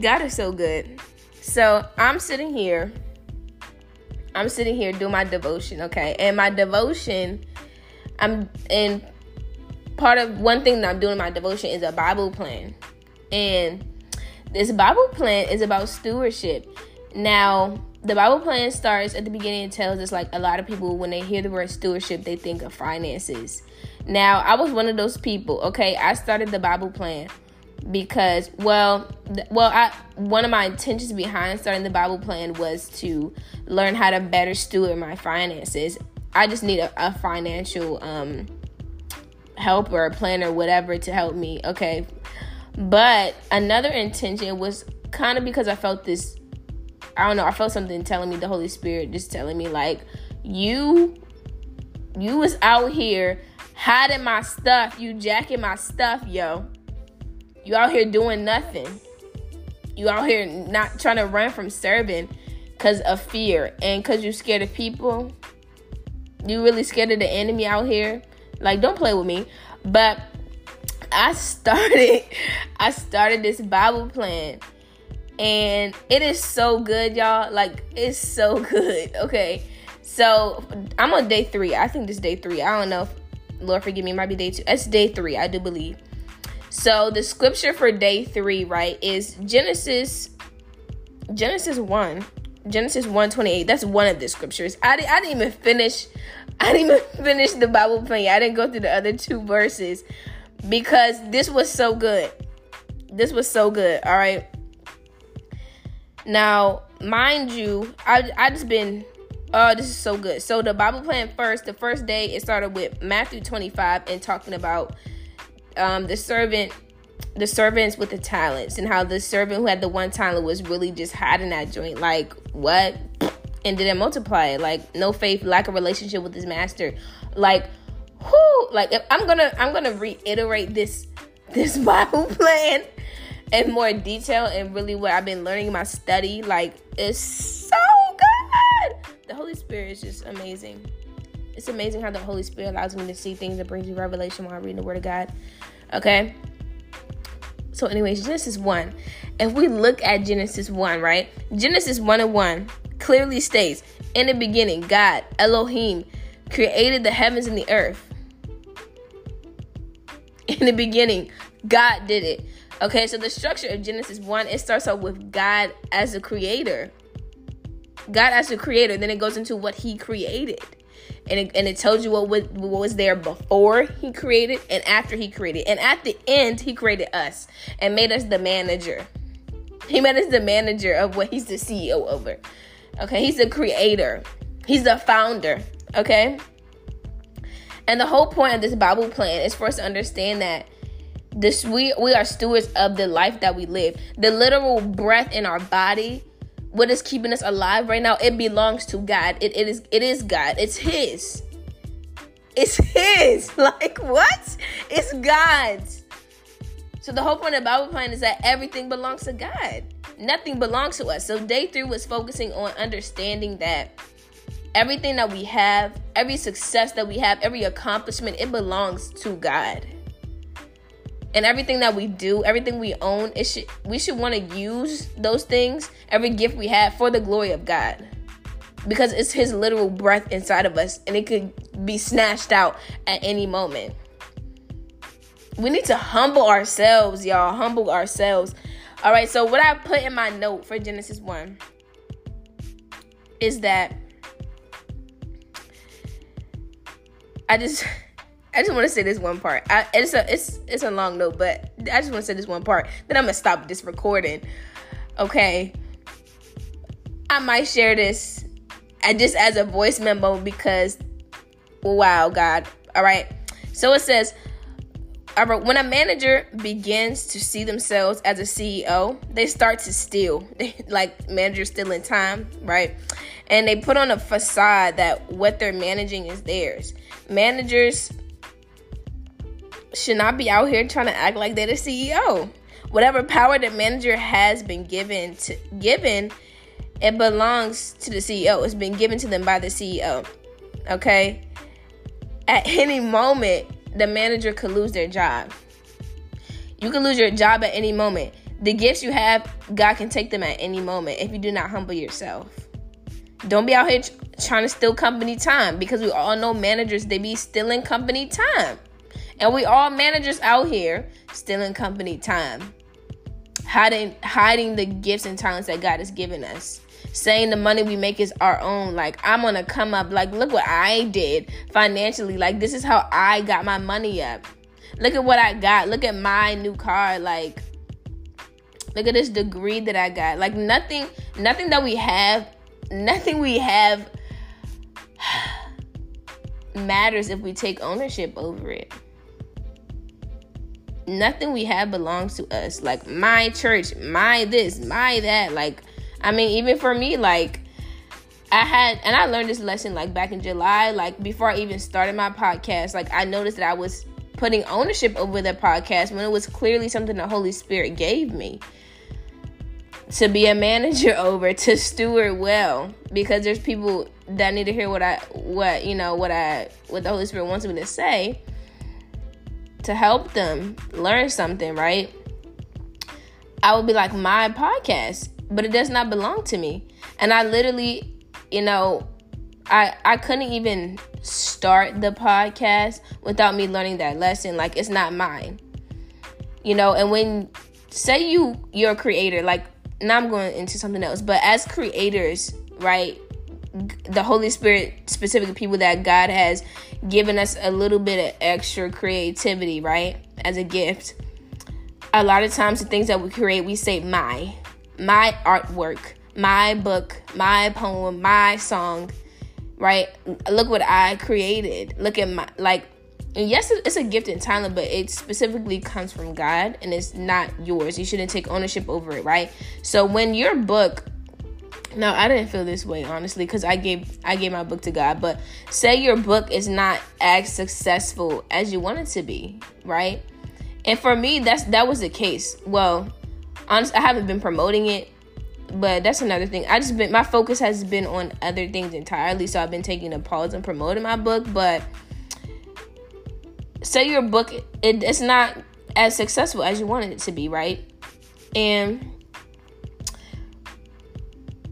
God is so good. So I'm sitting here. I'm sitting here doing my devotion, okay? And my devotion, I'm in part of one thing that I'm doing in my devotion is a Bible plan. And this Bible plan is about stewardship. Now, the Bible plan starts at the beginning and tells us like a lot of people when they hear the word stewardship, they think of finances. Now, I was one of those people. Okay, I started the Bible plan because well, th- well, I one of my intentions behind starting the Bible plan was to learn how to better steward my finances. I just need a, a financial um helper, planner, or whatever to help me. Okay. But another intention was kind of because I felt this I don't know, I felt something telling me the Holy Spirit just telling me like you you was out here hiding my stuff, you jacking my stuff, yo. You out here doing nothing. You out here not trying to run from serving because of fear and because you're scared of people. You really scared of the enemy out here. Like, don't play with me. But I started, I started this Bible plan, and it is so good, y'all. Like, it's so good. Okay, so I'm on day three. I think this day three. I don't know. If, Lord forgive me, it might be day two. It's day three. I do believe. So the scripture for day three, right, is Genesis, Genesis one, Genesis one twenty eight. That's one of the scriptures. I, I didn't even finish I didn't even finish the Bible plan. I didn't go through the other two verses because this was so good. This was so good. All right. Now, mind you, I I just been oh this is so good. So the Bible plan first, the first day it started with Matthew 25 and talking about um the servant the servants with the talents and how the servant who had the one talent was really just hiding that joint like what and didn't multiply it. Like no faith, lack of relationship with his master. Like who? Like I'm gonna I'm gonna reiterate this this Bible plan in more detail and really what I've been learning in my study. Like it's so good. The Holy Spirit is just amazing. It's amazing how the Holy Spirit allows me to see things and brings me revelation while I read the Word of God. Okay. So, anyways, Genesis 1. If we look at Genesis 1, right? Genesis 1 and 1 clearly states In the beginning, God, Elohim, created the heavens and the earth. In the beginning, God did it. Okay, so the structure of Genesis 1, it starts out with God as a creator. God as a creator, then it goes into what he created. And it, and it tells you what was, what was there before he created and after he created. And at the end, he created us and made us the manager. He made us the manager of what he's the CEO over. Okay, he's the creator, he's the founder. Okay, and the whole point of this Bible plan is for us to understand that this we we are stewards of the life that we live. The literal breath in our body, what is keeping us alive right now, it belongs to God. It, it is it is God. It's His. It's His. Like what? It's God's. So the whole point of Bible plan is that everything belongs to God nothing belongs to us. So day three was focusing on understanding that everything that we have, every success that we have, every accomplishment, it belongs to God. And everything that we do, everything we own, it should we should want to use those things, every gift we have for the glory of God. Because it's his literal breath inside of us and it could be snatched out at any moment. We need to humble ourselves, y'all. Humble ourselves all right, so what I put in my note for Genesis 1 is that I just I just want to say this one part. I, it's a it's it's a long note, but I just want to say this one part. Then I'm gonna stop this recording. Okay. I might share this and just as a voice memo because wow, God. All right. So it says when a manager begins to see themselves as a CEO, they start to steal. like managers stealing time, right? And they put on a facade that what they're managing is theirs. Managers should not be out here trying to act like they're the CEO. Whatever power the manager has been given to given, it belongs to the CEO. It's been given to them by the CEO. Okay? At any moment, the manager could lose their job. You can lose your job at any moment. The gifts you have, God can take them at any moment if you do not humble yourself. Don't be out here trying to steal company time because we all know managers, they be stealing company time. And we all managers out here stealing company time. Hiding hiding the gifts and talents that God has given us. Saying the money we make is our own. Like I'm gonna come up. Like look what I did financially. Like this is how I got my money up. Look at what I got. Look at my new car. Like look at this degree that I got. Like nothing nothing that we have, nothing we have matters if we take ownership over it nothing we have belongs to us. Like my church, my this, my that. Like, I mean, even for me, like, I had, and I learned this lesson like back in July, like before I even started my podcast. Like, I noticed that I was putting ownership over the podcast when it was clearly something the Holy Spirit gave me to be a manager over, to steward well, because there's people that need to hear what I, what, you know, what I, what the Holy Spirit wants me to say to help them learn something, right? I would be like, my podcast, but it does not belong to me. And I literally, you know, I I couldn't even start the podcast without me learning that lesson. Like it's not mine. You know, and when say you you're a creator, like now I'm going into something else, but as creators, right? The Holy Spirit, specifically people that God has given us a little bit of extra creativity, right? As a gift. A lot of times, the things that we create, we say my, my artwork, my book, my poem, my song, right? Look what I created. Look at my, like, and yes, it's a gift and talent, but it specifically comes from God and it's not yours. You shouldn't take ownership over it, right? So when your book no, I didn't feel this way honestly because I gave I gave my book to God. But say your book is not as successful as you want it to be, right? And for me, that's that was the case. Well, honestly, I haven't been promoting it, but that's another thing. I just been my focus has been on other things entirely, so I've been taking a pause and promoting my book. But say your book it, it's not as successful as you wanted it to be, right? And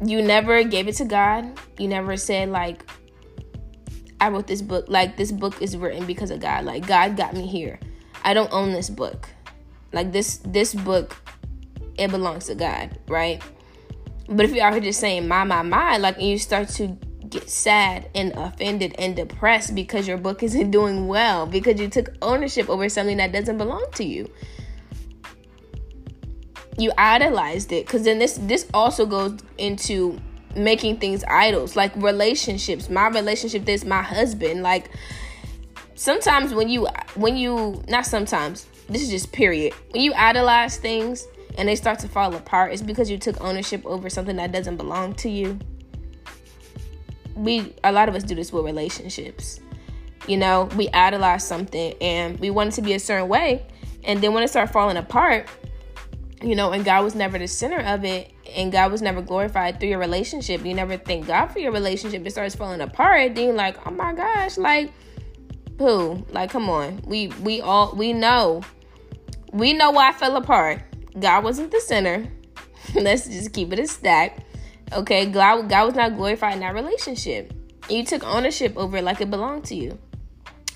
you never gave it to God. You never said like I wrote this book like this book is written because of God. Like God got me here. I don't own this book. Like this this book it belongs to God, right? But if you're just saying my my my like and you start to get sad and offended and depressed because your book isn't doing well because you took ownership over something that doesn't belong to you you idolized it because then this this also goes into making things idols like relationships. My relationship this my husband. Like sometimes when you when you not sometimes this is just period. When you idolize things and they start to fall apart it's because you took ownership over something that doesn't belong to you. We a lot of us do this with relationships. You know we idolize something and we want it to be a certain way and then when it starts falling apart you know, and God was never the center of it, and God was never glorified through your relationship. You never thank God for your relationship. It starts falling apart. Then you're like, oh my gosh, like, who? Like, come on. We we all we know, we know why I fell apart. God wasn't the center. Let's just keep it a stack. Okay, God, God was not glorified in that relationship. You took ownership over it like it belonged to you.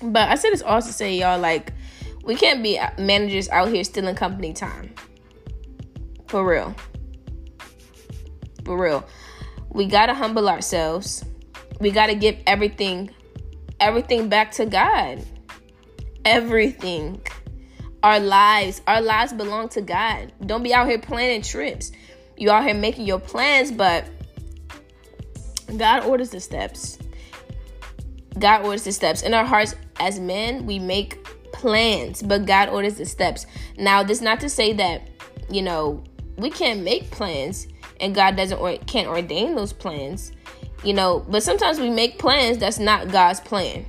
But I said this also to say, y'all, like, we can't be managers out here stealing company time. For real. For real. We got to humble ourselves. We got to give everything everything back to God. Everything. Our lives, our lives belong to God. Don't be out here planning trips. You out here making your plans, but God orders the steps. God orders the steps. In our hearts as men, we make plans, but God orders the steps. Now, this not to say that, you know, we can't make plans and God doesn't or can't ordain those plans, you know. But sometimes we make plans that's not God's plan.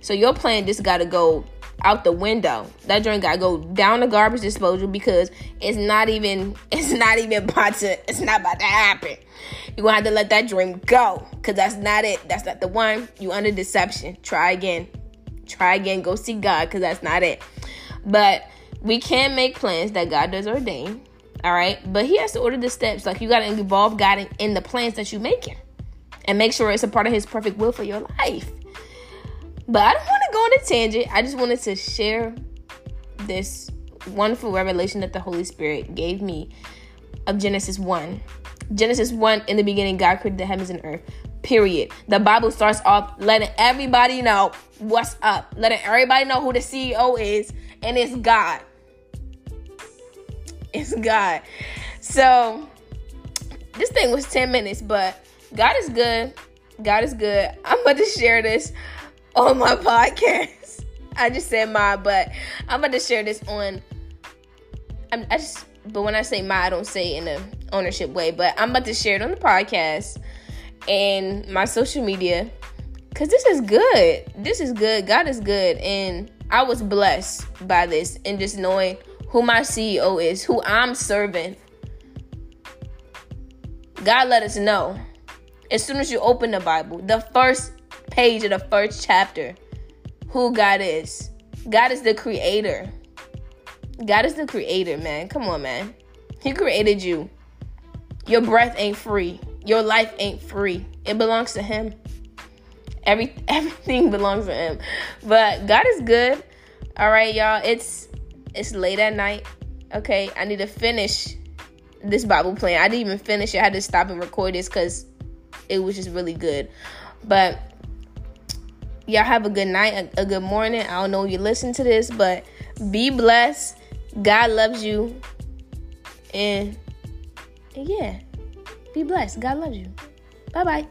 So your plan just got to go out the window. That joint got to go down the garbage disposal because it's not even it's not even about to it's not about to happen. You're gonna have to let that dream go because that's not it. That's not the one. You under deception. Try again. Try again. Go see God because that's not it. But we can make plans that God does ordain All right. But he has to order the steps. Like you got to involve God in, in the plans that you're making and make sure it's a part of his perfect will for your life. But I don't want to go on a tangent. I just wanted to share this wonderful revelation that the Holy Spirit gave me of Genesis 1. Genesis 1, in the beginning, God created the heavens and earth. Period. The Bible starts off letting everybody know what's up, letting everybody know who the CEO is, and it's God. It's God. So, this thing was 10 minutes, but God is good. God is good. I'm about to share this on my podcast. I just said my, but I'm about to share this on. I'm, I just, but when I say my, I don't say in a ownership way. But I'm about to share it on the podcast and my social media, cause this is good. This is good. God is good, and I was blessed by this and just knowing who my CEO is, who I'm serving. God let us know as soon as you open the Bible, the first page of the first chapter, who God is. God is the creator. God is the creator, man. Come on, man. He created you. Your breath ain't free. Your life ain't free. It belongs to him. Every everything belongs to him. But God is good. All right, y'all. It's it's late at night. Okay, I need to finish this Bible plan. I didn't even finish it. I had to stop and record this because it was just really good. But y'all have a good night, a, a good morning. I don't know you listen to this, but be blessed. God loves you. And, and yeah, be blessed. God loves you. Bye bye.